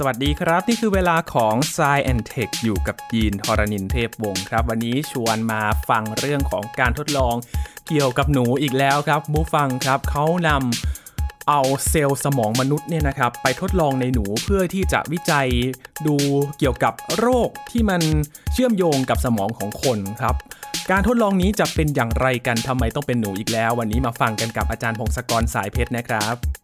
สวัสดีครับ นี่คือเวลาของ s ซแอนเทคอยู่กับยีนทรณินเทพวงศ์ครับ วันนี้ชวนมาฟังเรื่องของการทดลองเกี่ยวกับหนูอีกแล้วครับบูฟังครับเขานำเอาเซลล์สมองมนุษย์เนี่ยนะครับ ไปทดลองในหนูเพื่อที่จะวิจัยดูเกี่ยวกับโรคที่มันเชื่อมโยงกับสมองของคนครับการทดลองนี้จะเป็นอย่างไรกันทำไมต้องเป็นหนูอีกแล้ว วันนี้มาฟังกันกับอาจารย์พงศกรสายเพชรนะครับ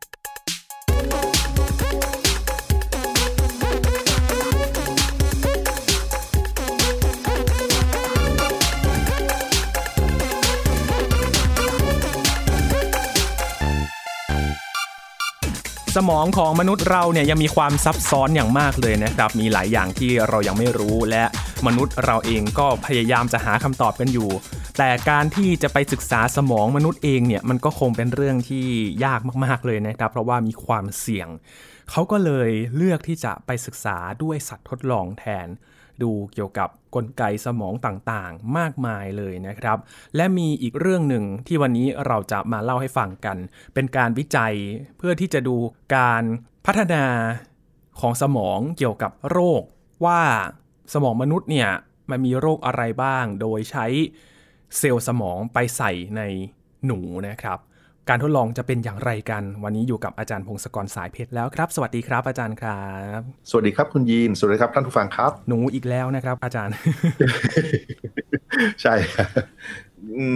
สมองของมนุษย์เราเนี่ยยังมีความซับซ้อนอย่างมากเลยนะครับ มีหลายอย่างที่เรายังไม่รู้และมนุษย์เราเองก็พยายามจะหาคำตอบกันอยู่ แต่การที่จะไปศึกษาสมองมนุษย์เองเนี่ยมันก็คงเป็นเรื่องที่ยากมากๆเลยนะครับ เพราะว่ามีความเสี่ยง เขาก็เลยเลือกที่จะไปศึกษาด้วยสัตว์ทดลองแทน ดูเกี่ยวกับกลไกสมองต่างๆ มากมายเลยนะครับ และมีอีกเรื่องหนึ่งที่วันนี้เราจะมาเล่าให้ฟังกัน เป็นการวิจัยเพื่อที่จะดูการพัฒนาของสมองเกี่ยวกับโรค ว่าสมองมนุษย์เนี่ยมันมีโรคอะไรบ้าง โดยใช้เซลล์สมองไปใส่ในหนูนะครับ การทดลองจะเป็นอย่างไรกัน วันนี้อยู่กับอาจารย์พงศกรสายเพชรแล้วครับ สวัสดีครับอาจารย์ครับ สวัสดีครับคุณยีน สวัสดีครับท่านผู้ฟังครับ หนูอีกแล้วนะครับอาจารย์ ใช่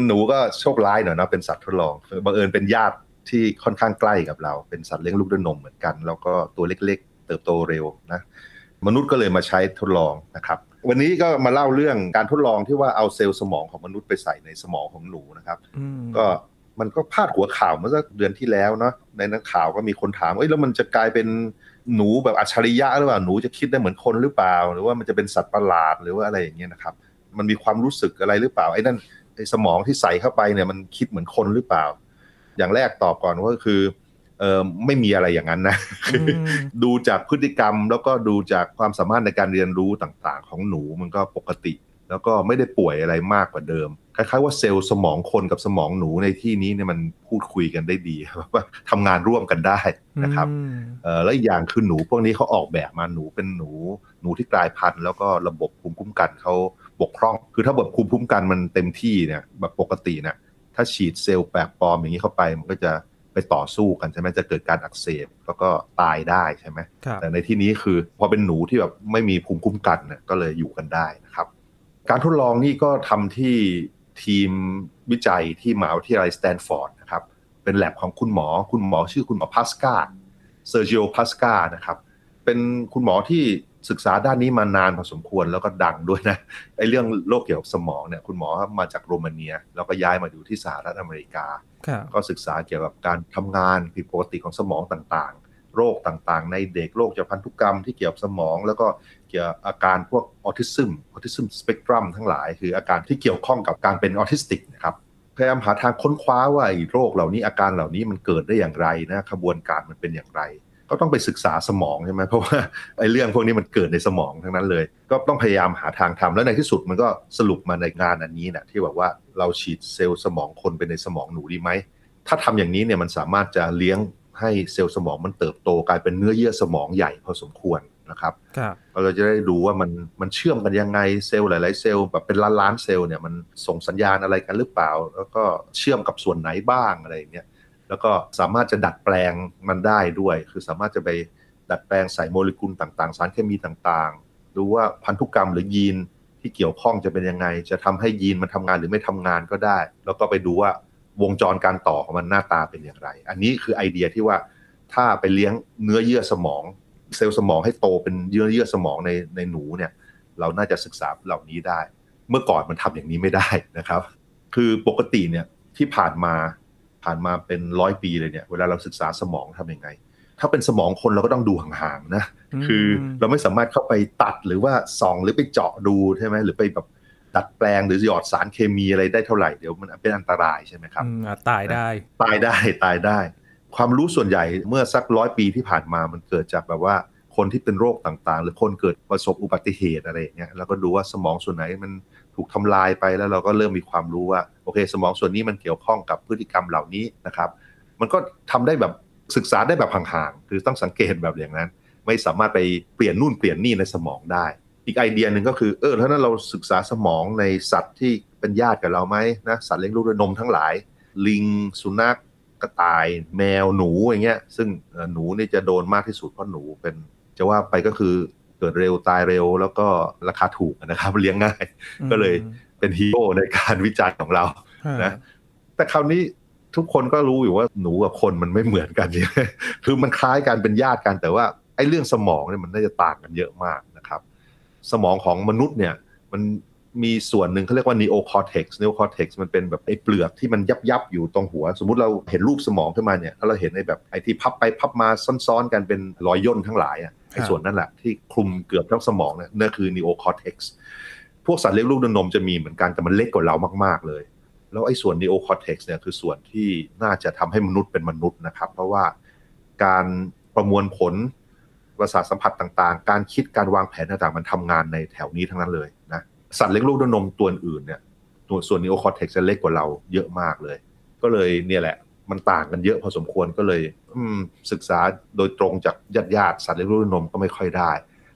หนูก็โชคร้ายหน่อยนะเป็นสัตว์ทดลอง บังเอิญเป็นญาติที่ค่อนข้างใกล้กับเรา เป็นสัตว์เลี้ยงลูกด้วยนมเหมือนกัน แล้วก็ตัวเล็กๆ เติบโตเร็วนะ มนุษย์ก็เลยมาใช้ทดลองนะครับวันนี้ก็มาเล่าเรื่องการทดลองที่ว่าเอาเซลล์สมองของมนุษย์ไปใส่ในสมองของหนูนะครับ ก็ มันก็พาดหัวข่าวเมื่อสักเดือนที่แล้วเนาะในนักข่าวก็มีคนถามเอ้ยแล้วมันจะกลายเป็นหนูแบบอัจฉริยะหรือเปล่าหนูจะคิดได้เหมือนคนหรือเปล่า หรือว่ามันจะเป็นสัตว์ประหลาดหรือว่าอะไรอย่างเงี้ยนะครับ มันมีความรู้สึกอะไรหรือเปล่าไอ้นั่นไอ้สมองที่ใส่เข้าไปเนี่ยมันคิดเหมือนคนหรือเปล่า อย่างแรกตอบก่อนว่าคือเออไม่มีอะไรอย่างนั้นนะดูจากพฤติกรรมแล้วก็ดูจากความสามารถในการเรียนรู้ต่างๆ ของหนูมันก็ปกติ แล้วก็ไม่ได้ป่วยอะไรมากกว่าเดิม คล้ายๆว่าเซลล์สมองคนกับสมองหนูในที่นี้เนี่ยมันพูดคุยกันได้ดีว่าทำงานร่วมกันได้นะครับแล้วอีกอย่างคือหนูพวกนี้เขาออกแบบมาหนูเป็นหนู หนูที่กลายพันธุ์แล้วก็ระบบภูมิคุ้มกันเขาบกพร่อง คือถ้าระบบภูมิคุ้มกันมันเต็มที่เนี่ยแบบปกติเนี่ยถ้าฉีดเซลล์แปลกปลอมอย่างนี้เข้าไปมันก็จะไปต่อสู้กันใช่ไหมจะเกิดการอักเสบแล้วก็ตายได้ใช่ไหมแต่ในที่นี้คือพอเป็นหนูที่แบบไม่มีภูมิคุ้มกันเนี่ยก็เลยอยู่กันได้นะครับ การทดลองนี่ก็ทำที่ ทีมวิจัยที่มหาวิทยาลัยสแตนฟอร์ดนะครับ เป็นแล็บของคุณหมอ คุณหมอชื่อคุณหมอพัสกาเซอร์จิโอพัสกานะครับ เป็นคุณหมอที่ศึกษาด้านนี้มานานพอสมควรแล้วก็ดังด้วยนะไอ้เรื่องโรคเกี่ยวกับสมองเนี่ยคุณหมอมาจากโรมาเนีย แล้วก็ย้ายมาอยู่ที่สหรัฐอเมริกา ก็ศึกษาเกี่ยวกับการทำงานผิดปกติของสมองต่างๆ โรคต่างๆ ในเด็กโรคจากพันธุกรรมที่เกี่ยวกับสมอง แล้วก็เกี่ยวอาการพวกออทิซึมออทิซึมสเปกตรัมทั้งหลาย คืออาการที่เกี่ยวข้องกับการเป็นออทิสติกนะครับพยายามหาทางค้นคว้าว่าโรคเหล่านี้อาการเหล่านี้มันเกิดได้อย่างไรนะขบวนการมันเป็นอย่างไร ก็ต้องไปศึกษาสมองใช่ไหมเพราะว่าไอ้เรื่องพวกนี้มันเกิดในสมองทั้งนั้นเลย ก็ต้องพยายามหาทางทำแล้วในที่สุดมันก็สรุปมาในงานอันนี้นะที่บอกว่าเราฉีดเซลล์สมองคนไปในสมองหนูดีไหมถ้าทำอย่างนี้เนี่ยมันสามารถจะเลี้ยง ให้เซลล์สมองมันเติบโตกลายเป็นเนื้อเยื่อสมองใหญ่พอสมควรนะครับเราจะได้ดูว่ามันมันเชื่อมกันยังไงเซลล์หลาย ๆ เซลล์แบบเป็นล้านล้านเซลล์เนี่ยมันส่งสัญญาณอะไรกันหรือเปล่า แล้วก็เชื่อมกับส่วนไหนบ้างอะไรเงี้ยแล้วก็สามารถจะดัดแปลงมันได้ด้วย คือสามารถจะไปดัดแปลงใส่โมเลกุลต่างๆ สารเคมีต่างๆ ดูว่าพันธุกรรมหรือยีนที่เกี่ยวข้องจะเป็นยังไง จะทำให้ยีนมันทำงานหรือไม่ทำงานก็ได้ แล้วก็ไปดูว่า วงจรการต่อของมันหน้าตาเป็นอย่างไร อันนี้คือไอเดียที่ว่าถ้าไปเลี้ยงเนื้อเยื่อสมอง เซลล์สมองให้โตเป็นเยื่อเยื่อสมองในในหนูเนี่ย เราน่าจะศึกษาเหล่านี้ได้ เมื่อก่อนมันทำอย่างนี้ไม่ได้นะครับ คือปกติเนี่ยที่ผ่านมาผ่านมาเป็นร้อยปีเลยเนี่ย เวลาเราศึกษาสมองทํำยังไง ถ้าเป็นสมองคนเราก็ต้องดูห่างๆนะ คือเราไม่สามารถเข้าไปตัดหรือว่าส่องหรือไปเจาะดูใช่ไหมหรือไปแบบ ดัดแปลงหรือหยอดสารเคมีอะไรได้เท่าไหร่เดี๋ยวมันเป็นอันตรายใช่ไหมครับตายได้ ตายได้ตายได้ ความรู้ส่วนใหญ่เมื่อสักร้อยปีที่ผ่านมามันเกิดจากแบบว่าคนที่เป็นโรคต่างๆ หรือคนเกิดประสบอุบัติเหตุอะไรอย่างเงี้ยแล้วก็ดูว่าสมองส่วนไหนมันถูกทำลายไปแล้วเราก็เริ่มมีความรู้ว่าโอเค สมองส่วนนี้มันเกี่ยวข้องกับพฤติกรรมเหล่านี้นะครับ มันก็ทำได้แบบศึกษาได้แบบห่างๆคือต้องสังเกตแบบอย่างนั้น ไม่สามารถไปเปลี่ยนนู่นเปลี่ยนนี่ในสมองได้ อีกไอเดียหนึ่งก็คือเออถ้านั้นเราศึกษาสมองในสัตว์ที่เป็นญาติกับเราไหมนะสัตว์เลี้ยงลูกด้วยนมทั้งหลาย ลิงสุนัขกระต่าย แมวหนูอย่างเงี้ย ซึ่งหนูนี่จะโดนมากที่สุดเพราะหนูเป็น จะว่าไปก็คือเกิดเร็วตายเร็วแล้วก็ราคาถูกนะครับเลี้ยงง่าย ก็เลยเป็นฮีโร่ในการวิจัยของเรานะแต่คราวนี้ทุกคนก็รู้อยู่ว่าหนูกับคนมันไม่เหมือนกันใช่ไหมคือมันคล้ายกันเป็นญาติกันแต่ว่าไอ้เรื่องสมองเนี่ยมันน่าจะต่างกันเยอะมากนะครับ สมองของมนุษย์เนี่ยมันมีส่วนหนึ่งเขาเรียกว่า neocortex neocortex มันเป็นแบบไอ้เปลือกที่มันยับยับอยู่ตรงหัว สมมุติเราเห็นรูปสมองขึ้นมาเนี่ยถ้าเราเห็นไอ้แบบไอ้ที่พับไปพับมาซ้อนๆกันเป็นรอยย่นทั้งหลายอะไอ้ส่วนนั้นแหละที่คลุมเกือบทั้งสมองเนี่ยนั่นคือ neocortex พวกสัตว์เลี้ยงลูกด้วยนมจะมีเหมือนกันแต่มันเล็กกว่าเรามากๆเลย แล้วไอ้ส่วน neocortex เนี่ยคือส่วนที่น่าจะทำให้มนุษย์เป็นมนุษย์นะครับ เพราะว่าการประมวลผล ประสาทสัมผัสต่างๆ การคิดการวางแผนต่างๆ มันทำงานในแถวนี้ทั้งนั้นเลยนะสัตว์เลี้ยงลูกด้วยนมตัวอื่นเนี่ยตัวส่วน neocortex จะเล็กกว่าเราเยอะมากเลย ก็เลยเนี่ยแหละมันต่างกันเยอะพอสมควรก็เลยศึกษาโดยตรงจากญาติญาติสัตว์เลี้ยงลูกด้วยนมก็ไม่ค่อยได้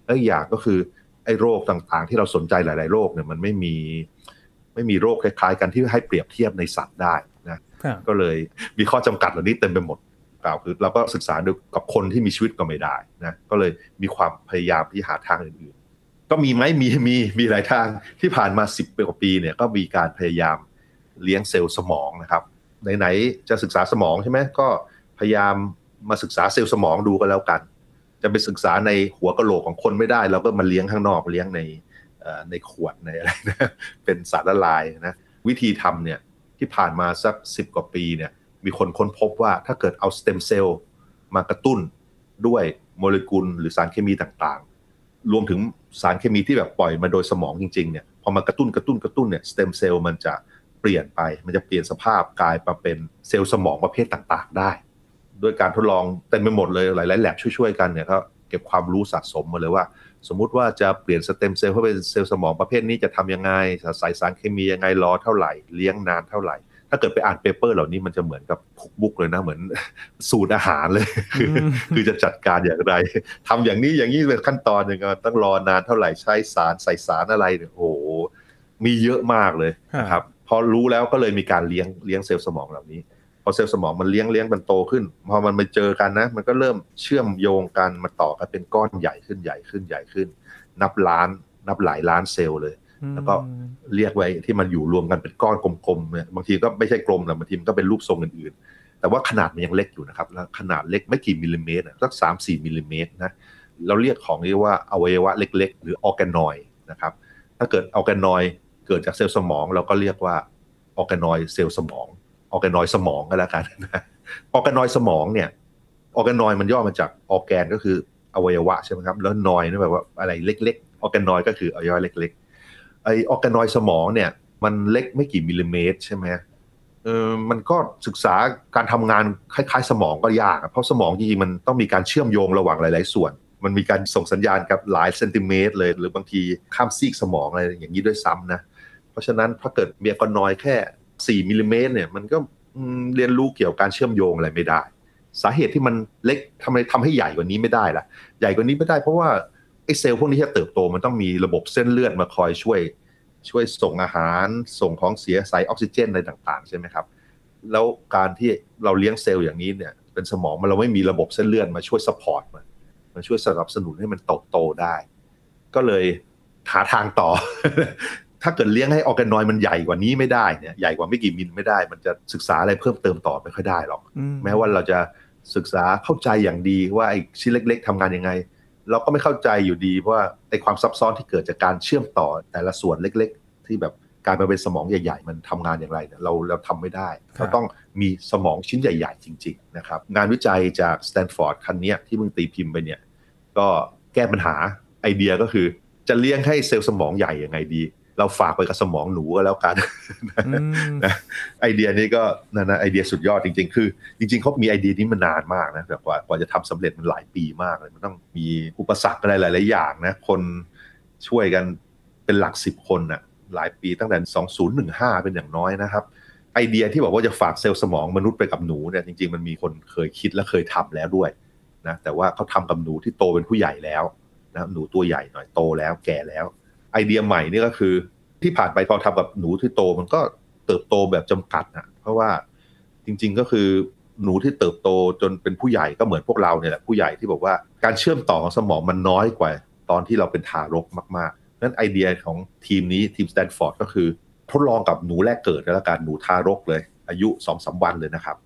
แล้วอย่างก็คือไอ้โรคต่างๆ ที่เราสนใจหลาย ๆ โรคเนี่ยมันไม่มีไม่มีโรคคล้ายๆ กันที่ให้เปรียบเทียบในสัตว์ได้นะก็เลยมีข้อจำกัดเหล่านี้เต็มไปหมด กล่าวคือเราก็ศึกษาดูกับคนที่มีชีวิตก็ไม่ได้นะก็เลยมีความพยายามที่หาทางอื่นก็มีไหมมีมีมีหลายทางที่ผ่านมาสิบกว่าปีเนี่ยก็มีการพยายามเลี้ยงเซลล์สมองนะครับไหนๆจะศึกษาสมองใช่ไหมก็พยายามมาศึกษาเซลล์สมองดูก็แล้วกัน จะไปศึกษาในหัวกะโหลกของคนไม่ได้ เราก็มาเลี้ยงข้างนอกเลี้ยงในในขวดในอะไรนะเป็นสารละลายนะวิธีทำเนี่ยที่ผ่านมาสักสิบกว่าปีเนี่ย มีคนค้นพบว่าถ้าเกิดเอาสเต็มเซลล์มากระตุ้นด้วยโมเลกุลหรือสารเคมีต่างๆ รวมถึงสารเคมีที่แบบปล่อยมาโดยสมองจริงๆเนี่ยพอมากระตุ้นกระตุ้นกระตุ้นเนี่ยสเต็มเซลล์มันจะเปลี่ยนไป มันจะเปลี่ยนสภาพกลายมาเป็นเซลล์สมองประเภทต่างๆ ได้ ด้วยการทดลองเต็มไปหมดเลยหลายๆแล็บช่วยๆกันเนี่ยก็เก็บความรู้สะสมมาเลยว่า สมมุติว่าจะเปลี่ยนสเต็มเซลล์เพื่อเป็นเซลล์สมองประเภทนี้จะทำยังไงใส่สารเคมียังไงรอเท่าไหร่ เลี้ยงนานเท่าไหร่ ถ้าเกิดไปอ่าน paper เหล่านี้มันจะเหมือนกับ cookbook เลยนะ เหมือนสูตรอาหารเลย คือคือจะจัดการอย่างไรทำอย่างนี้อย่างนี้เป็นขั้นตอนยังไงต้องรอนานเท่าไหร่ใช้สารใส่สารอะไรเนี่ยโอ้โหมีเยอะมากเลยนะครับพอรู้แล้วก็เลยมีการเลี้ยงเลี้ยงเซลล์สมองเหล่านี้พอเซลล์สมองมันเลี้ยงเลี้ยงมันโตขึ้น พอมันไปเจอกันนะ มันก็เริ่มเชื่อมโยงกันมาต่อกันเป็นก้อนใหญ่ขึ้นใหญ่ขึ้นใหญ่ขึ้น นับล้านนับหลายล้านเซลล์เลย แล้วก็เรียกไว้ที่มันอยู่รวมกันเป็นก้อนกลมๆเนี่ยบางทีก็ไม่ใช่กลมแต่บางทีมันก็เป็นรูปทรงอื่นๆ แต่ว่าขนาดมันยังเล็กอยู่นะครับแล้วขนาดเล็กไม่กี่มิลลิเมตรสักสามสี่มิลลิเมตรนะเราเรียกของนี้ว่าอวัยวะเล็ก ๆ หรือ organoid นะครับถ้าเกิด organoid เกิดจากเซลล์สมอง เราก็เรียกว่า organoid เซลล์สมอง organoid สมองก็แล้วกันนะ organoid สมองเนี่ย organoid มันย่อมาจากออแกนก็คืออวัยวะใช่ไหมครับแล้ว noid นี่แปลว่าอะไรเล็กๆ organoid ก็คืออวัยวะเล็ก ไอ้ organoid สมองเนี่ย มันเล็กไม่กี่มิลลิเมตรใช่ไหมเออมันก็ศึกษาการทำงานคล้ายๆ สมองก็ยาก เพราะสมองจริงๆมันต้องมีการเชื่อมโยงระหว่างหลาย ๆ ส่วน มันมีการส่งสัญญาณกับหลายเซนติเมตรเลย หรือบางทีข้ามซีกสมองอะไรอย่างนี้ด้วยซ้ำนะ เพราะฉะนั้นถ้าเกิดเมีอกนอยแค่ 4มิลลิเมตรเนี่ยมันก็เรียนรู้เกี่ยวกับการเชื่อมโยงอะไรไม่ได้ สาเหตุที่มันเล็กทำไมทำให้ใหญ่กว่านี้ไม่ได้ล่ะ ใหญ่กว่านี้ไม่ได้เพราะว่า ไอ้เซลล์พวกนี้จะเติบโตมันต้องมีระบบเส้นเลือดมาคอยช่วย ช่วยส่งอาหารส่งของเสียใส่ออกซิเจนอะไรต่างๆ ใช่ไหมครับ แล้วการที่เราเลี้ยงเซลล์อย่างนี้เนี่ย เป็นสมองมันเราไม่มีระบบเส้นเลือดมาช่วย support มันมาช่วยสนับสนุนให้มันโตโตได้ ก็เลยหาทางต่อ ถ้าเกิดเลี้ยงให้ organoid มันใหญ่กว่านี้ไม่ได้เนี่ยใหญ่กว่าไม่กี่มิลไม่ได้ มันจะศึกษาอะไรเพิ่มเติมต่อไม่ค่อยได้หรอก แม้ว่าเราจะศึกษาเข้าใจอย่างดีว่าไอ้ชิ้นเล็ก ๆทำงานยังไง เราก็ไม่เข้าใจอยู่ดีเพราะว่าไอ้ความซับซ้อนที่เกิดจากการเชื่อมต่อแต่ละส่วนเล็ก ๆ ที่แบบกลายมาเป็นสมองใหญ่ ๆ มันทำงานอย่างไรเนี่ยเราเราทำไม่ได้เราต้องมีสมองชิ้นใหญ่ ๆ จริง ๆ นะครับ งานวิจัยจากสแตนฟอร์ดคันนี้ที่มึงตีพิมพ์ไปเนี่ย ก็แก้ปัญหาไอเดียก็คือจะเลี้ยงให้เซลล์สมองใหญ่ยังไงดี เราฝากไปกับสมองหนูก็แล้วกันนะไอเดียนี้ก็นั่นนะไอเดียสุดยอดจริง ๆ คือ จริง ๆเขามีไอเดียนี้มานานมากนะแต่กว่ากว่าจะทำสำเร็จมันหลายปีมากเลยมันต้องมีอุปสรรคอะไรหลาย ๆ อย่างนะคนช่วยกันเป็นหลักสิบคนนะ่ะหลายปีตั้งแต่ 2015 เป็นอย่างน้อยนะครับไอเดียที่บอกว่าจะฝากเซลล์สมองมนุษย์ไปกับหนูเนี่ยจริง ๆ มันมีคนเคยคิดและเคยทำแล้วด้วยนะแต่ว่าเขาทำกับหนูที่โตเป็นผู้ใหญ่แล้วนะหนูตัวใหญ่หน่อยโตแล้วแก่แล้ว ไอเดียใหม่นี่ก็คือ ที่ผ่านไปพอทำกับหนูที่โตมันก็เติบโตแบบจำกัดนะเพราะว่าจริง ๆก็คือหนูที่เติบโตจนเป็นผู้ใหญ่ก็เหมือนพวกเราเนี่ยแหละผู้ใหญ่ที่บอกว่าการเชื่อมต่อของสมองมันน้อยกว่า ตอนที่เราเป็นทารกมากๆนั้นไอเดียของทีมนี้ทีมสแตนฟอร์ดก็คือ ทดลองกับหนูแรกเกิดแล้วกันหนูทารกเลย อายุสองสามวันเลยนะครับ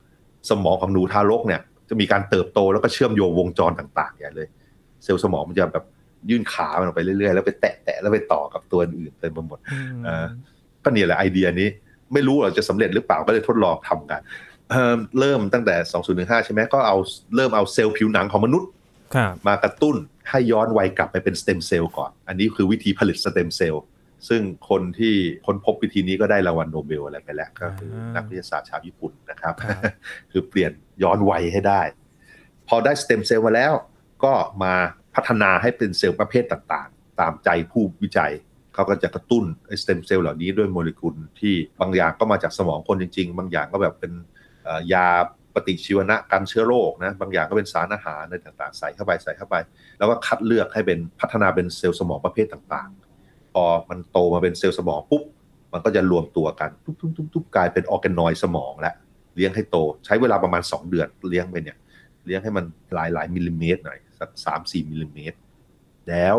สมองของหนูทารกเนี่ยจะมีการเติบโตแล้วก็เชื่อมโยงวงจรต่างๆเยอะเลย เซลล์สมองมันจะแบบ ยื่นขามันออกไปเรื่อยๆ แล้วไปแตะแตะแล้วไปต่อกับตัวอื่นเต็มไปหมดก็นี่แหละไอเดียนี้ ไม่รู้เราจะสำเร็จหรือเปล่าก็เลยทดลองทำกันเริ่มตั้งแต่ 2015 ใช่ไหมก็เอาเริ่มเอาเซลล์ผิวหนังของมนุษย์มากระตุ้นให้ย้อนวัยกลับไปเป็นสเต็มเซลล์ก่อน อันนี้คือวิธีผลิตสเต็มเซลล์ซึ่งคนที่ค้นพบวิธีนี้ก็ได้รางวัลโนเบลอะไรไปแล้ว ก็คือนักวิทยาศาสตร์ชาวญี่ปุ่นนะครับ คือเปลี่ยนย้อนวัยให้ได้ พอได้สเต็มเซลล์มาแล้ว ก็มา พัฒนาให้เป็นเซลล์ประเภทต่างๆ ตามใจผู้วิจัยเขาก็จะกระตุ้นสเต็มเซลล์เหล่านี้ด้วยโมเลกุลที่บางอย่างก็มาจากสมองคนจริง ๆ บางอย่างก็แบบเป็นยาปฏิชีวนะกันเชื้อโรคนะบางอย่างก็เป็นสารอาหารในต่างๆ ใส่เข้าไปใส่เข้าไป แล้วก็คัดเลือกให้เป็นพัฒนาเป็นเซลล์สมองประเภทต่างๆ พอมันโตมาเป็นเซลล์สมองปุ๊บมันก็จะรวมตัวกันทุบๆๆกลายเป็น organoid สมองแล้วเลี้ยงให้โตใช้เวลาประมาณ 2 เดือนเลี้ยงไปเนี่ยเลี้ยงให้มันหลายหลายมิลลิเมตรหน่อย สักสามสี่มิลลิเมตร แล้ว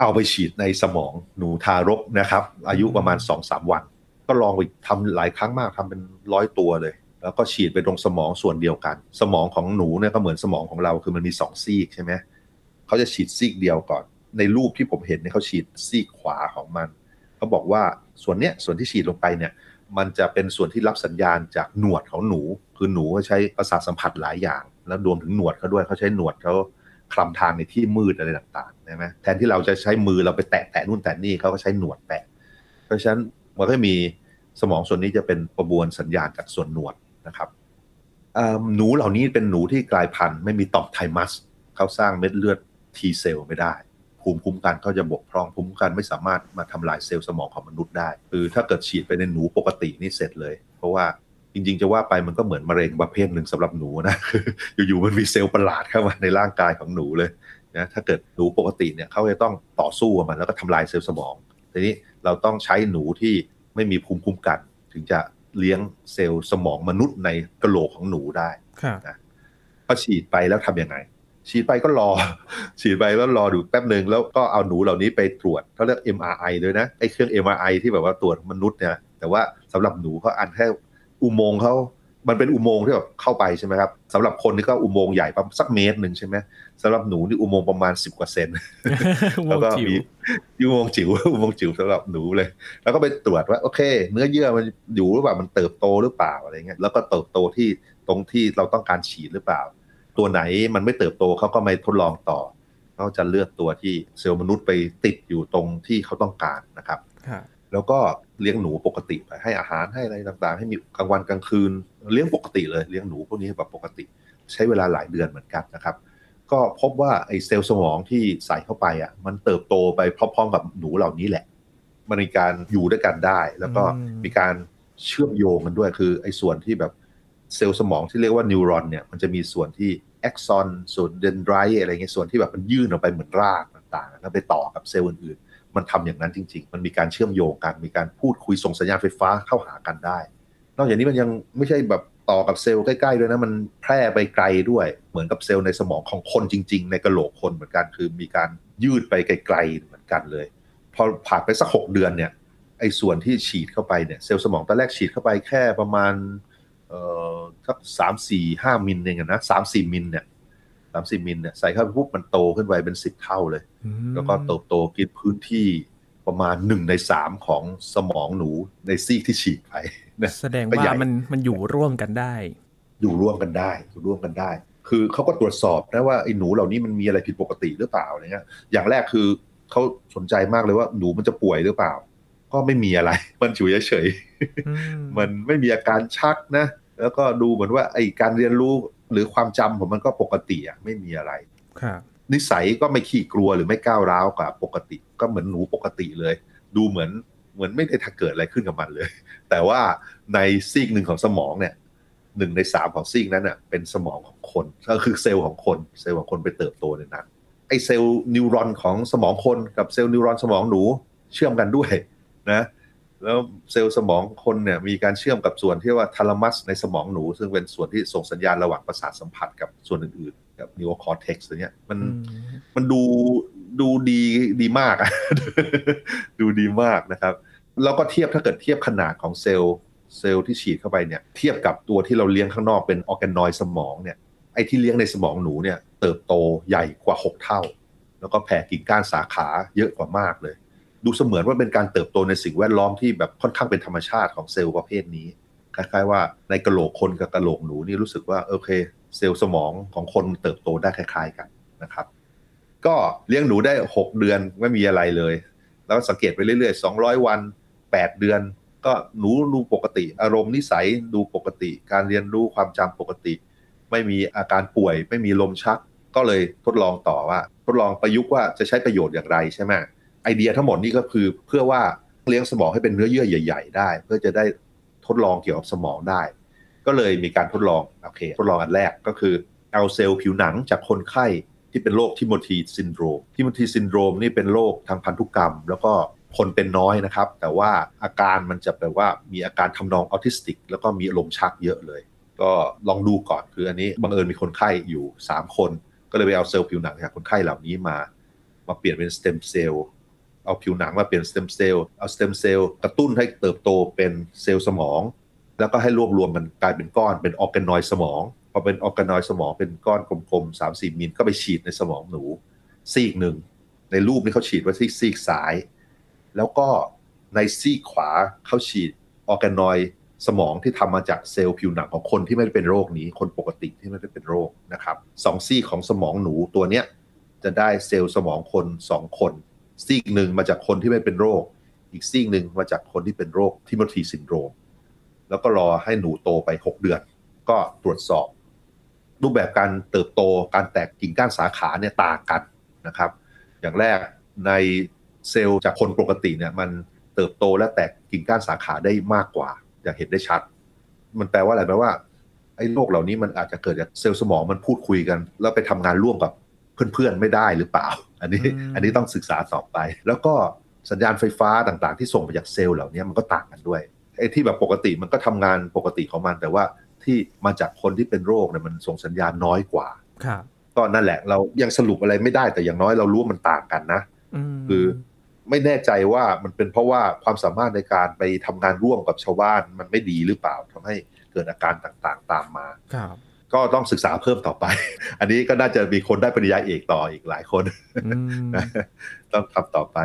เอาไปฉีดในสมองหนูทารกนะครับ อายุประมาณ2องสามวัน ก็ลองไปทำหลายครั้งมากทำเป็นร้อยตัวเลย แล้วก็ฉีดไปตรงสมองส่วนเดียวกัน สมองของหนูเนี่ยก็เหมือนสมองของเราคือมันมีสองซีกใช่ไหมเขาจะฉีดซีกเดียวก่อน ในรูปที่ผมเห็นเนี่ยเขาฉีดซีกขวาของมันเขาบอกว่าส่วนเนี้ยส่วนที่ฉีดลงไปเนี่ยมันจะเป็นส่วนที่รับสัญญาณจากหนวดของหนู คือหนูเขาใช้ประสาทสัมผัสหลายอย่าง แล้วรวมถึงหนวดเขาด้วยเขาใช้หนวดเขา คลำทางในที่มืดอะไรต่างๆใช่ไหมแทนที่เราจะใช้มือเราไปแตะแตะนู่นแตะนี่เขาก็ใช้หนวดแตะ เพราะฉะนั้นมันก็มีสมองส่วนนี้จะเป็นประมวลสัญญาณจากส่วนหนวดนะครับหนูเหล่านี้เป็นหนูที่กลายพันธุ์ไม่มีต่อมไทมัสเขาสร้างเม็ดเลือดทีเซลไม่ได้ภูมิคุ้มกันเขาจะบกพร่องภูมิคุ้มกันไม่สามารถมาทำลายเซลล์สมองของมนุษย์ได้ คือถ้าเกิดฉีดไปในหนูปกตินี่เสร็จเลย เพราะว่า จริงๆ จะว่าไปมันก็เหมือนมะเร็งประเภทหนึ่งสำหรับหนูนะอยู่ๆมันมีเซลล์ประหลาดเข้ามาในร่างกายของหนูเลยนะถ้าเกิดหนูปกติเนี่ยเขาจะต้องต่อสู้กับมันแล้วก็ทำลายเซลล์สมองทีนี้เราต้องใช้หนูที่ไม่มีภูมิคุ้มกัน ถึงจะเลี้ยงเซลล์สมองมนุษย์ในกระโหลกของหนูได้นะพอฉีดไปแล้วทํำยังไง ฉีดไปก็รอ ฉีดไปแล้วรอดูแป๊บหนึ่งแล้วก็เอาหนูเหล่านี้ไปตรวจเขาเรียก MRI ด้วยนะไอ้เครื่อง MRI ที่แบบว่าตรวจมนุษย์เนี่ยแต่ว่าสำหรับหนูเขาอันแค่ อุโมงค์เขามันเป็นอุโมงค์ที่แบบเข้าไปใช่ไหมครับสำหรับคนนี่ก็อุโมงค์ใหญ่ประมาณสักเมตรหนึ่งใช่ไหมสำหรับหนูนี่อุโมงค์ประมาณสิบกว่าเซนแล้วก็มีอุโมงค์จิ๋วอุโมงค์จิ๋วสำหรับหนูเลย แล้วก็ไปตรวจว่าโอเค เนื้อเยื่อมันอยู่หรือเปล่ามันเติบโตหรือเปล่าอะไรเงี้ยแล้วก็เติบโตที่ตรงที่เราต้องการฉีดหรือเปล่า ตัวไหนมันไม่เติบโตเขาก็ไม่ทดลองต่อเขาจะเลือกตัวที่เซลล์มนุษย์ไปติดอยู่ตรงที่เขาต้องการนะครับ แล้วก็เลี้ยงหนูปกติไปให้อาหารให้อะไรต่างๆ ให้มีกลางวันกลางคืน เลี้ยงปกติเลยเลี้ยงหนูพวกนี้แบบปกติ ใช้เวลาหลายเดือนเหมือนกันนะครับ ก็พบว่าไอ้เซลล์สมองที่ใส่เข้าไปอะมันเติบโตไปพร้อมๆกับหนูเหล่านี้แหละ มันมีการอยู่ด้วยกันได้ แล้วก็มีการเชื่อมโยงกันด้วยคือไอ้ส่วนที่แบบเซลล์สมองที่เรียกว่านิวรอนเนี่ยมันจะมีส่วนที่แอ็กซอนส่วน dendrite อะไรเงี้ยส่วนที่แบบมันยื่นออกไปเหมือนรากต่างๆแล้วไปต่อกับเซลล์อื่นๆ มันทำอย่างนั้นจริง ๆ มันมีการเชื่อมโยงกัน มีการพูดคุยส่งสัญญาณไฟฟ้าเข้าหากันได้ นอกจากนี้มันยังไม่ใช่แบบต่อกับเซลล์ใกล้ๆด้วยนะ มันแพร่ไปไกลด้วย เหมือนกับเซลล์ในสมองของคนจริง ๆ ในกะโหลกคนเหมือนกัน คือมีการยืดไปไกลๆเหมือนกันเลย พอผ่านไปสักหกเดือนเนี่ย ไอ้ส่วนที่ฉีดเข้าไปเนี่ย เซลล์สมองตอนแรกฉีดเข้าไปแค่ประมาณเอ่อสักสามสี่ห้ามิลเองนะสามสี่มิลเนี่ย สามสี่มิลเนี่ยใส่เข้าไปปุ๊บมันโตขึ้นไปเป็นสิบเท่าเลย แล้วก็โตโตกินพื้นที่ประมาณหนึ่งในสามของสมองหนูในซีกที่ฉีดไปแสดงว่ามันมันอยู่ร่วมกันได้ อยู่ร่วมกันได้อยู่ร่วมกันได้ คือเขาก็ตรวจสอบนะว่าไอ้หนูเหล่านี้มันมีอะไรผิดปกติหรือเปล่าอะไรเงี้ยอย่างแรกคือเขาสนใจมากเลยว่าหนูมันจะป่วยหรือเปล่า ก็ไม่มีอะไร มันอยู่เฉยๆมันไม่มีอาการชักนะ แล้วก็ดูเหมือนว่าไอ้การเรียนรู้ หรือความจำของมันก็ปกติอะไม่มีอะไรครับนิสัยก็ไม่ขี้กลัวหรือไม่ก้าวร้าวกว่าปกติก็เหมือนหนูปกติเลย ดูเหมือนเหมือนไม่ได้ถ้าเกิดอะไรขึ้นกับมันเลย แต่ว่าในซีกหนึ่งของสมองเนี่ยหนึ่งในสามของซีกนั้นอะเป็นสมองของคนก็คือเซลล์ของคนเซลล์ของคนไปเติบโตในนั้นไอ้เซลล์ neuron ของสมองคนกับเซลล์ neuron สมองหนูเชื่อมกันด้วยนะ แล้วเซลล์สมองคนเนี่ยมีการเชื่อมกับส่วนที่ว่า thalamus ในสมองหนู ซึ่งเป็นส่วนที่ส่งสัญญาณระหว่างประสาทสัมผัสกับส่วนอื่นๆ กับ neocortex ตัวเนี้ยมันมันดูดูดีดีมากอะดูดีมากนะครับ แล้วก็เทียบถ้าเกิดเทียบขนาดของเซลล์เซลล์ที่ฉีดเข้าไปเนี่ยเทียบกับตัวที่เราเลี้ยงข้างนอกเป็น organoid สมองเนี่ยไอ้ที่เลี้ยงในสมองหนูเนี่ยเติบโตใหญ่กว่า 6 เท่า แล้วก็แผ่กิ่งก้านสาขาเยอะกว่ามากเลย ดูเสมือนว่าเป็นการเติบโตในสิ่งแวดล้อมที่แบบค่อนข้างเป็นธรรมชาติของเซลล์ประเภทนี้คล้ายๆว่าในกระโหลกคนกับกระโหลกหนูนี่รู้สึกว่าโอเค เซลล์สมองของคนเติบโตได้คล้าย ๆกันนะครับ ก็เลี้ยงหนูได้ 6 เดือนไม่มีอะไรเลย แล้วสังเกตไปเรื่อยๆ 200 วัน 8 เดือน ก็หนูดูปกติ อารมณ์นิสัยดูปกติ การเรียนรู้ความจำปกติ ไม่มีอาการป่วย ไม่มีลมชัก ก็เลยทดลองต่อว่า ทดลองประยุกต์ว่าจะใช้ประโยชน์อย่างไรใช่ไหม ไอเดียทั้งหมดนี้ก็คือเพื่อว่าเลี้ยงสมองให้เป็นเนื้อเยื่อใหญ่ ๆ ได้ เพื่อจะได้ทดลองเกี่ยวกับสมองได้ ก็เลยมีการทดลองโอเคทดลองอันแรกก็คือเอาเซลล์ผิวหนังจากคนไข้ที่เป็นโรค Timothy syndrome Timothy syndrome นี่เป็นโรคทางพันธุกรรม แล้วก็คนเป็นน้อยนะครับ แต่ว่าอาการมันจะแปลว่ามีอาการทำนองออทิสติก แล้วก็มีอาการชักเยอะเลย ก็ลองดูก่อนคืออันนี้บังเอิญมีคนไข้อยู่ 3 คน ก็เลยไปเอาเซลล์ผิวหนังจากคนไข้เหล่านี้มา มาเปลี่ยนเป็นสเต็มเซลล์ เอาผิวหนังมาเปลี่ยนสเต็มเซลล์เอาสเต็มเซลล์กระตุ้นให้เติบโตเป็นเซลล์สมอง แล้วก็ให้รวบรวมมันกลายเป็นก้อนเป็น organoid สมองพอเป็น organoid สมองเป็นก้อนกลมๆสามสี่มิลก็ไปฉีดในสมองหนู ซีกหนึ่ง ในรูปนี้เขาฉีดไว้ที่ซีกซ้าย แล้วก็ในซีกขวาเขาฉีด organoid สมองที่ทำมาจากเซลล์ผิวหนังของคนที่ไม่ได้เป็นโรคนี้ คนปกติที่ไม่ได้เป็นโรคนะครับสองซีกของสมองหนูตัวเนี้ยจะได้เซลล์สมองคนสองคน ซีกหนึ่งมาจากคนที่ไม่เป็นโรค อีกซีกหนึ่งมาจากคนที่เป็นโรค Timothy syndrome แล้วก็รอให้หนูโตไป 6 เดือน ก็ตรวจสอบ รูปแบบการเติบโตการแตกกิ่งก้านสาขาเนี่ยต่างกันนะครับ อย่างแรกในเซลล์จากคนปกติเนี่ยมันเติบโตและแตกกิ่งก้านสาขาได้มากกว่า อย่างเห็นได้ชัด มันแปลว่าอะไรแปลว่าไอ้โรคเหล่านี้มันอาจจะเกิดจากเซลล์สมองมันพูดคุยกัน แล้วไปทำงานร่วมกับ เพื่อนๆไม่ได้หรือเปล่า อันนี้อันนี้ต้องศึกษาต่อไป แล้วก็สัญญาณไฟฟ้าต่างๆ ที่ส่งไปจากเซลล์เหล่านี้มันก็ต่างกันด้วยไอ้ที่แบบปกติมันก็ทำงานปกติของมัน แต่ว่าที่มาจากคนที่เป็นโรคเนี่ยมันส่งสัญญาณน้อยกว่าครับก็นั่นแหละเรายังสรุปอะไรไม่ได้แต่อย่างน้อยเรารู้ว่ามันต่างกันนะคือไม่แน่ใจว่ามันเป็นเพราะว่าความสามารถในการไปทำงานร่วมกับชาวบ้านมันไม่ดีหรือเปล่าทำให้เกิดอาการต่างๆ ตามมาครับ ก็ต้องศึกษาเพิ่มต่อไป อันนี้ก็น่าจะมีคนได้ปริญญาเอกต่ออีกหลายคนต้องทำต่อไป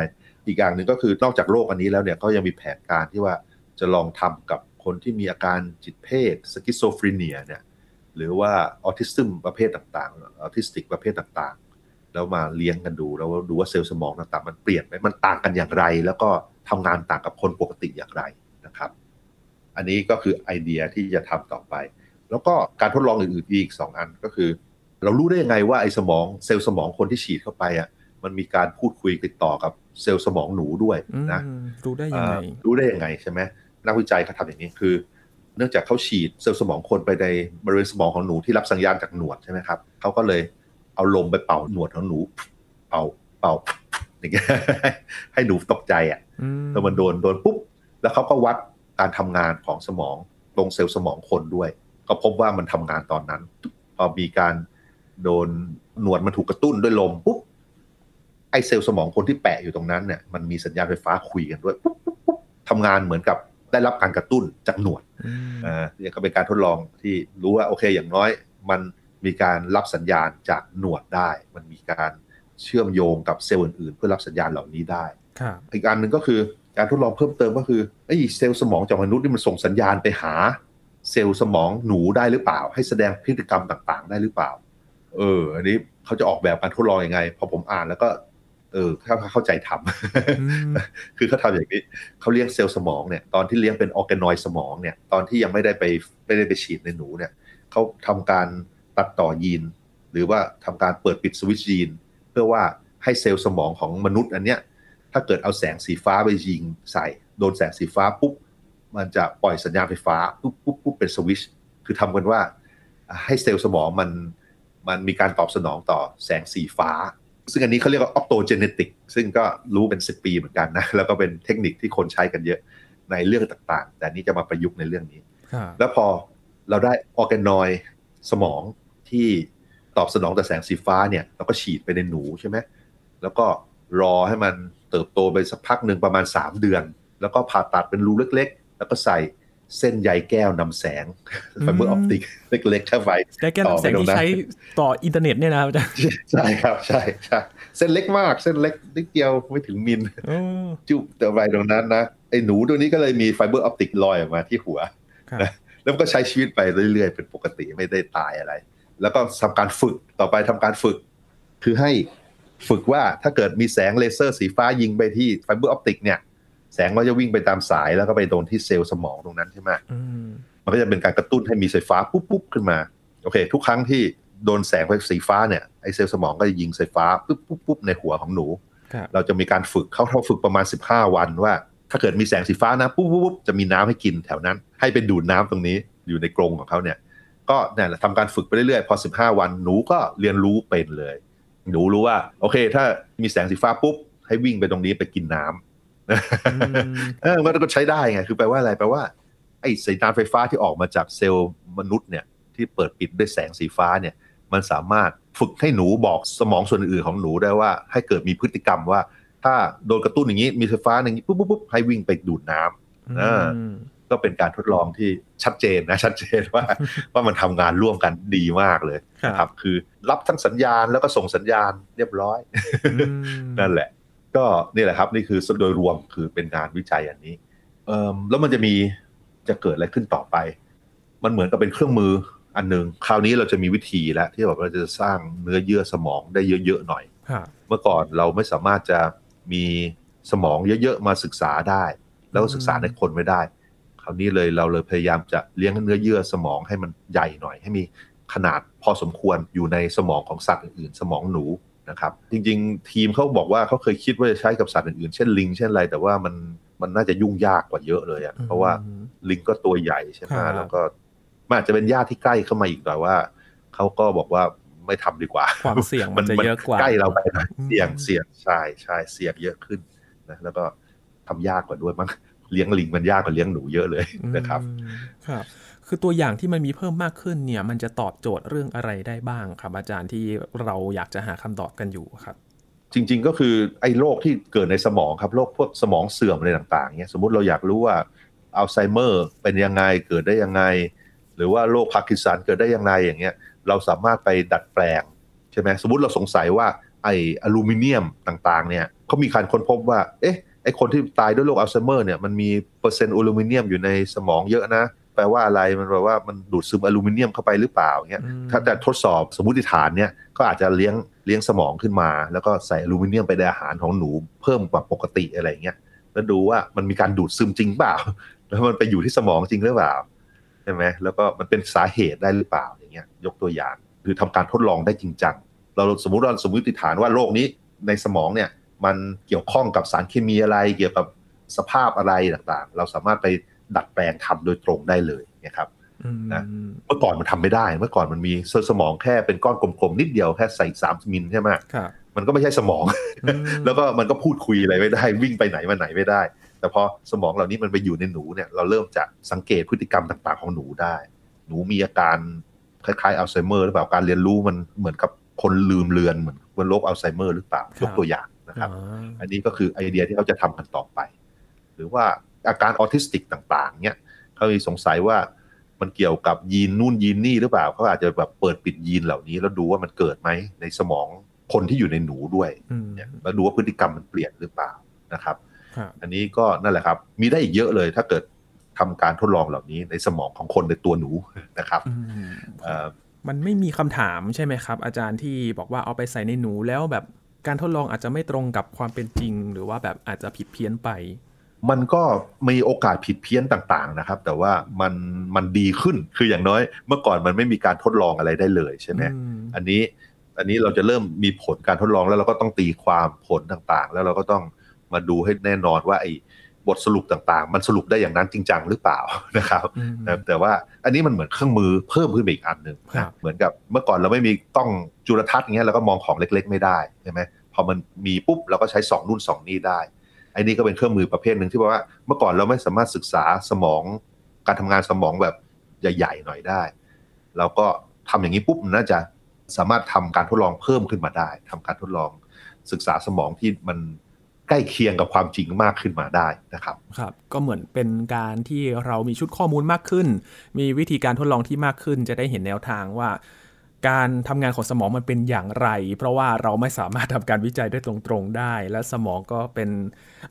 อีกอย่างหนึ่งก็คือนอกจากโรคอันนี้แล้วเนี่ยก็ยังมีแผนการที่ว่าจะลองทำกับคนที่มีอาการจิตเภท schizophrenia เนี่ยหรือว่า autism ประเภทต่างๆออทิสติกประเภทต่างๆ แล้วมาเลี้ยงกันดูแล้วดูว่าเซลล์สมองต่างๆ มันเปลี่ยนไหมมันต่างกันอย่างไร แล้วก็ทำงานต่างกับคนปกติอย่างไรนะครับ อันนี้ก็คือไอเดียที่จะทำต่อไป แล้วก็การทดลองอื่นๆอีก 2 อันก็คือ เรารู้ได้ยังไงว่าไอ้สมองเซลล์สมองคนที่ฉีดเข้าไปอะมันมีการพูดคุยติดต่อกับเซลล์สมองหนูด้วยนะรู้ได้ยังไงรู้ได้ยังไงใช่ไหมนักวิจัยเขาทำอย่างนี้คือ เนื่องจากเขาฉีดเซลล์สมองคนไปในบริเวณสมองของหนูที่รับสัญญาณจากหนวดใช่ไหมครับเขาก็เลยเอาลมไปเป่าหนวดของหนู เป่าเป่าอย่างเงี้ยให้หนูตกใจอะพอมันโดนโดนปุ๊บแล้วเขาก็วัดการทำงานของสมองตรงเซลล์สมองคนด้วย ก็พบว่ามันทำงานตอนนั้นพอมีการโดนหนวดมันถูกกระตุ้นด้วยลมปุ๊บไอเซลล์สมองคนที่แปะอยู่ตรงนั้นเนี่ยมันมีสัญญาณไฟฟ้าคุยกันด้วยปุ๊บปุ๊บปุ๊บทำงานเหมือนกับได้รับการกระตุ้นจากหนวดอ่าเนี่ยก็เป็นการทดลองที่รู้ว่าโอเค อย่างน้อย มันมีการรับสัญญาณจากหนวดได้ มันมีการเชื่อมโยงกับเซลล์อื่นๆ เพื่อรับสัญญาณเหล่านี้ได้อีกอันหนึ่งก็คือการทดลองเพิ่มเติมก็คือไอ้เซลล์สมองจากมนุษย์นี่มันส่งสัญญาณไปหา เซลล์สมองหนูได้หรือเปล่า ให้แสดงพฤติกรรมต่างๆ ได้หรือเปล่า เออ อันนี้เขาจะออกแบบการทดลองยังไง พอผมอ่านแล้วก็ เออถ้าเข้าใจทำคือเขาทำอย่างนี้เขาเลี้ยงเซลล์สมองเนี่ยตอนที่เลี้ยงเป็น organoid สมองเนี่ย ตอนที่ยังไม่ได้ไปไม่ได้ไปฉีดในหนูเนี่ยเขาทำการตัดต่อยีน หรือว่าทำการเปิดปิดสวิตช์ยีน เพื่อว่าให้เซลล์สมองของมนุษย์อันเนี้ยถ้าเกิดเอาแสงสีฟ้าไปยิงใส่ โดนแสงสีฟ้าปุ๊บ มันจะปล่อยสัญญาณไฟฟ้าปุ๊บปุ๊บปุ๊บเป็นสวิตช์คือทำกันว่าให้เซลล์สมองมันมันมีการตอบสนองต่อแสงสีฟ้า ซึ่งอันนี้เขาเรียกว่าออปโตเจเนติกซึ่งก็รู้เป็นสิปีเหมือนกันนะ แล้วก็เป็นเทคนิคที่คนใช้กันเยอะในเรื่องต่างๆ แต่นี้จะมาประยุกต์ในเรื่องนี้ แล้วพอเราได้ออร์แกนอยสมองที่ตอบสนองต่อแสงสีฟ้าเนี่ยเราก็ฉีดไปในหนูใช่ไหมแล้วก็รอให้มันเติบโตไปสักพักหนึ่งประมาณ 3 เดือน แล้วก็ผ่าตัดเป็นรูเล็กๆ แล้วก็ใส่เส้นใยแก้วนำแสง fiber optic เล็กๆเข้าไปใยแก้วนำแสงที่ใช้ต่ออินเทอร์เน็ตเนี่ยนะครับใช่ครับใช่ใช่เส้นเล็กมาก เส้นเล็กนิดเดียวไม่ถึงมิลจุ๊บเติมไปตรงนั้นนะไอ้หนูตัวนี้ก็เลยมี fiber optic ลอยออกมาที่หัวนะแล้วก็ใช้ชีวิตไปเรื่อยๆ เป็นปกติไม่ได้ตายอะไร แล้วก็ทำการฝึกต่อไปทำการฝึก คือให้ฝึกว่าถ้าเกิดมีแสงเลเซอร์สีฟ้ายิงไปที่ fiber optic เนี่ย แสงก็จะวิ่งไปตามสายแล้วก็ไปโดนที่เซลล์สมองตรงนั้นใช่ไหมมันก็จะเป็นการกระตุ้นให้มีไฟฟ้าปุ๊บปุ๊บขึ้นมา โอเค ทุกครั้งที่โดนแสงไฟสีฟ้าเนี่ยไอ้เซลล์สมองก็จะยิงไฟฟ้าปุ๊บปุ๊บปุ๊บในหัวของหนู เราจะมีการฝึกเข้าเท่าฝึกประมาณ 15 วันว่า ถ้าเกิดมีแสงสีฟ้านะปุ๊บปุ๊บปุ๊บจะมีน้ำให้กินแถวนั้น ให้ไปดูดน้ำตรงนี้อยู่ในกรงของเขาเนี่ย ก็เนี่ยทำการฝึกไปเรื่อยๆพอ 15 วันหนูก็เรียนรู้เป็นเลย หนูรู้ว่า โอเค ถ้ามีแสงสีฟ้าปุ๊บให้วิ่งไปตรงนี้ไปกินน้ำ เออมันก็ใช้ได้ไง คือแปลว่าอะไร แปลว่า ไอ้สัญญาณไฟฟ้าที่ออกมาจากเซลล์มนุษย์เนี่ย ที่เปิดปิดด้วยแสงสีฟ้าเนี่ย มันสามารถฝึกให้หนูบอกสมองส่วนอื่นของหนูได้ว่า ให้เกิดมีพฤติกรรมว่า ถ้าโดนกระตุ้นอย่างนี้ มีไฟฟ้าอย่างนี้ปุ๊บปุ๊บปุ๊บให้วิ่งไปดูดน้ำก็เป็นการทดลองที่ชัดเจนนะชัดเจนว่าว่ามันทำงานร่วมกันดีมากเลยนะครับ คือรับทั้งสัญญาณแล้วก็ส่งสัญญาณเรียบร้อย นั่นแหละ ก็นี่แหละครับนี่คือโดยรวมคือเป็นงานวิจัยอันนี้เออแล้วมันจะมีจะเกิดอะไรขึ้นต่อไป มันเหมือนกับเป็นเครื่องมืออันหนึ่งคราวนี้เราจะมีวิธีแล้วที่แบบเราจะสร้างเนื้อเยื่อสมองได้เยอะๆหน่อย เมื่อก่อนเราไม่สามารถจะมีสมองเยอะๆมาศึกษาได้ แล้วก็ศึกษาในคนไม่ได้ราวนี้เลยเราเลยพยายามจะเลี้ยงเนื้อเยื่อสมองให้มันใหญ่หน่อย ให้มีขนาดพอสมควรอยู่ในสมองของสัตว์อื่นๆ สมองหนู นะครับ จริง ๆ ทีมเขาบอกว่าเขาเคยคิดว่าจะใช้กับสัตว์อื่นๆ เช่นลิง เช่นอะไร แต่ว่ามันมันน่าจะยุ่งยากกว่าเยอะเลยอะ่ะเพราะว่าลิงก็ตัวใหญ่ใช่ไหมแล้วก็มันอาจจะเป็นญาติที่ใกล้เข้ามาอีกแต่ว่าเขาก็บอกว่าไม่ทำดีกว่า ความเสี่ยงมันจะเยอะกว่าใกล้เราไปเสี่ยงเสี่ยงใช่ใช่เสี่ยงเยอะขึ้นนะแล้วก็ทำยากกว่าด้วยมั้งเลี้ยงลิงมันยากกว่าเลี้ยงหนูเยอะเลยนะครับ ครับ คือตัวอย่างที่มันมีเพิ่มมากขึ้นเนี่ย มันจะตอบโจทย์เรื่องอะไรได้บ้างครับ อาจารย์ที่เราอยากจะหาคำตอบกันอยู่ครับ จริง ๆ ก็คือไอ้โรคที่เกิดในสมองครับโรคพวกสมองเสื่อมอะไรต่างๆเนี่ยสมมติเราอยากรู้ว่าอัลไซเมอร์เป็นยังไงเกิดได้ยังไง หรือว่าโรคพาร์กินสันเกิดได้ยังไงอย่างเงี้ย เราสามารถไปดัดแปลงใช่ไหมสมมติเราสงสัยว่าไอ้อลูมิเนียมต่างๆเนี่ยเขามีการค้นพบว่าเอ๊ะไอ้คนที่ตายด้วยโรคอัลไซเมอร์เนี่ยมันมีเปอร์เซ็นต์อลูมิเนียมอยู่ในสมองเยอะนะ แปลว่าอะไรมันแปลว่ามันดูดซึมอลูมิเนียมเข้าไปหรือเปล่าเงี้ยถ้าจะทดสอบสมมติฐานเนี่ยก็อาจจะเลี้ยงเลี้ยงสมองขึ้นมา แล้วก็ใส่อลูมิเนียมไปในอาหารของหนูเพิ่มกว่าปกติอะไรเงี้ยแล้วดูว่ามันมีการดูดซึมจริงเปล่า แล้วมันไปอยู่ที่สมองจริงหรือเปล่าใช่ไหมแล้วก็มันเป็นสาเหตุได้หรือเปล่าอย่างเงี้ย ยกตัวอย่างคือทำการทดลองได้จริงจังเราสมมติเราสมมติฐานว่าโรคนี้ในสมองเนี่ยมันเกี่ยวข้องกับสารเคมีอะไรเกี่ยวกับสภาพอะไรต่างๆ เราสามารถไป ดัดแปลงทำโดยตรงได้เลยนะครับนะเมื่อก่อนมันทำไม่ได้ เมื่อก่อนมันมีเซลล์สมองแค่เป็นก้อนกลมๆนิดเดียวแค่ใส่สามมิลใช่ไหมมันก็ไม่ใช่สมอง แล้วก็มันก็พูดคุยอะไรไม่ได้ วิ่งไปไหนมาไหนไม่ได้ แต่พอสมองเหล่านี้มันไปอยู่ในหนูเนี่ยเราเริ่มจะสังเกตพฤติกรรมต่าง ๆของหนูได้ หนูมีอาการคล้ายๆอัลไซเมอร์หรือเปล่าการเรียนรู้มันเหมือนกับคนลืมเลือนเหมือนคนโรคอัลไซเมอร์หรือเปล่ายกตัวอย่างนะครับ อันนี้ก็คือไอเดียที่เขาจะทำกันต่อไป หรือว่า อาการออทิสติกต่างๆเนี่ยเขามีสงสัยว่ามันเกี่ยวกับยีนนู่นยีนนี่หรือเปล่าเขาอาจจะแบบเปิดปิดยีนเหล่านี้ แล้วดูว่ามันเกิดไหมในสมองคนที่อยู่ในหนูด้วยเนี่ยแล้วดูว่าพฤติกรรมมันเปลี่ยนหรือเปล่านะครับ อันนี้ก็นั่นแหละครับ มีได้อีกเยอะเลยถ้าเกิดทำการทดลองเหล่านี้ในสมองของคนในตัวหนูนะครับมันไม่มีคำถามใช่ไหมครับ อาจารย์ที่บอกว่าเอาไปใส่ในหนูแล้วแบบการทดลองอาจจะไม่ตรงกับความเป็นจริง หรือว่าแบบอาจจะผิดเพี้ยนไป มันก็มีโอกาสผิดเพี้ยนต่างๆนะครับ แต่ว่ามันมันดีขึ้นคืออย่างน้อย เมื่อก่อนมันไม่มีการทดลองอะไรได้เลยใช่ไหมอันนี้อันนี้เราจะเริ่มมีผลการทดลองแล้วเราก็ต้องตีความผลต่างๆ แล้วเราก็ต้องมาดูให้แน่นอนว่าไอ้โบทสรุปต่างๆ มันสรุปได้อย่างนั้นจริงจังหรือเปล่านะครับ แต่ว่าอันนี้มันเหมือนเครื่องมือเพิ่มขึ้นไปอีกอันหนึ่งเหมือนกับเมื่อก่อนเราไม่มีกล้องจุลทรรศน์เงี้ยเราก็มองของเล็กๆ ไม่ได้ใช่ไหมพอมันมีปุ๊บเราก็ใช้2นู่น2นี่ได้ไอ้นี่ก็เป็นเครื่องมือประเภทหนึ่งที่บอกว่าเมื่อก่อนเราไม่สามารถศึกษาสมองการทำงานสมองแบบใหญ่ๆหน่อยได้ เราก็ทำอย่างนี้ปุ๊บน่าจะสามารถทำการทดลองเพิ่มขึ้นมาได้ทำการทดลองศึกษาสมองที่มันใกล้เคียงกับความจริงมากขึ้นมาได้นะครับครับ ก็เหมือนเป็นการที่เรามีชุดข้อมูลมากขึ้น มีวิธีการทดลองที่มากขึ้น จะได้เห็นแนวทางว่า การทำงานของสมองมันเป็นอย่างไร เพราะว่าเราไม่สามารถทำการวิจัยได้ตรงๆได้ และสมองก็เป็น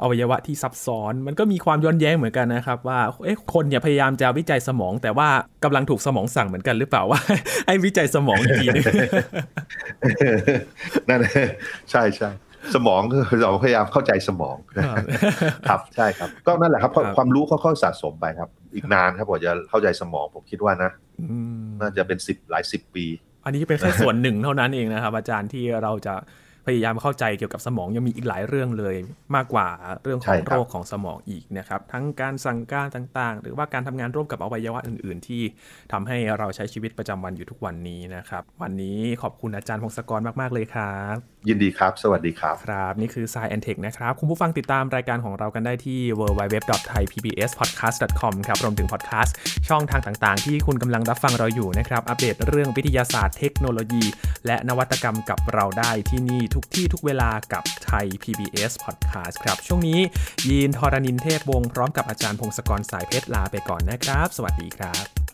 อวัยวะที่ซับซ้อน มันก็มีความย้อนแย้งเหมือนกันนะครับ ว่าเอ๊ะคนเนี่ยพยายามจะวิจัยสมอง แต่ว่ากำลังถูกสมองสั่งเหมือนกันหรือเปล่าว่าให้วิจัยสมองอีกทีนึงนั่นใช่ใช่สมองเราพยายามเข้าใจสมองครับใช่ครับ ก็นั่นแหละครับความรู้ค่อยๆสะสมไปครับ อีกนานครับกว่าจะเข้าใจสมองผมคิดว่านะ น่าจะเป็นสิบหลายสิบปี อันนี้เป็นแค่ส่วนหนึ่งเท่านั้นเองนะครับ อาจารย์ที่เราจะ พยายามเข้าใจเกี่ยวกับสมองยังมีอีกหลายเรื่องเลยมากกว่าเรื่องของโรคของสมองอีกนะครับ ทั้งการสั่งการต่างๆ หรือว่าการทำงานร่วมกับอวัยวะอื่น ๆ ที่ทำให้เราใช้ชีวิตประจำวันอยู่ทุกวันนี้นะครับ วันนี้ขอบคุณอาจารย์พงศกรมาก ๆ เลยครับ ยินดีครับ สวัสดีครับครับ นี่คือ Science and Tech นะครับ คุณผู้ฟังติดตามรายการของเรากันได้ที่ www.thaipbspodcast.com ครับรวมถึงพอดแคสต์ช่องทางต่างๆ ที่คุณกำลังรับฟังเราอยู่นะครับอัปเดตเรื่องวิทยาศาสตร์เทคโนโลยี และนวัตกรรมกับเราได้ที่นี่ทุกที่ทุกเวลากับไทย PBS Podcast ครับ ช่วงนี้ยีนทรณินเทพวงศ์พร้อมกับอาจารย์พงศกรสายเพชรลาไปก่อนนะครับ สวัสดีครับ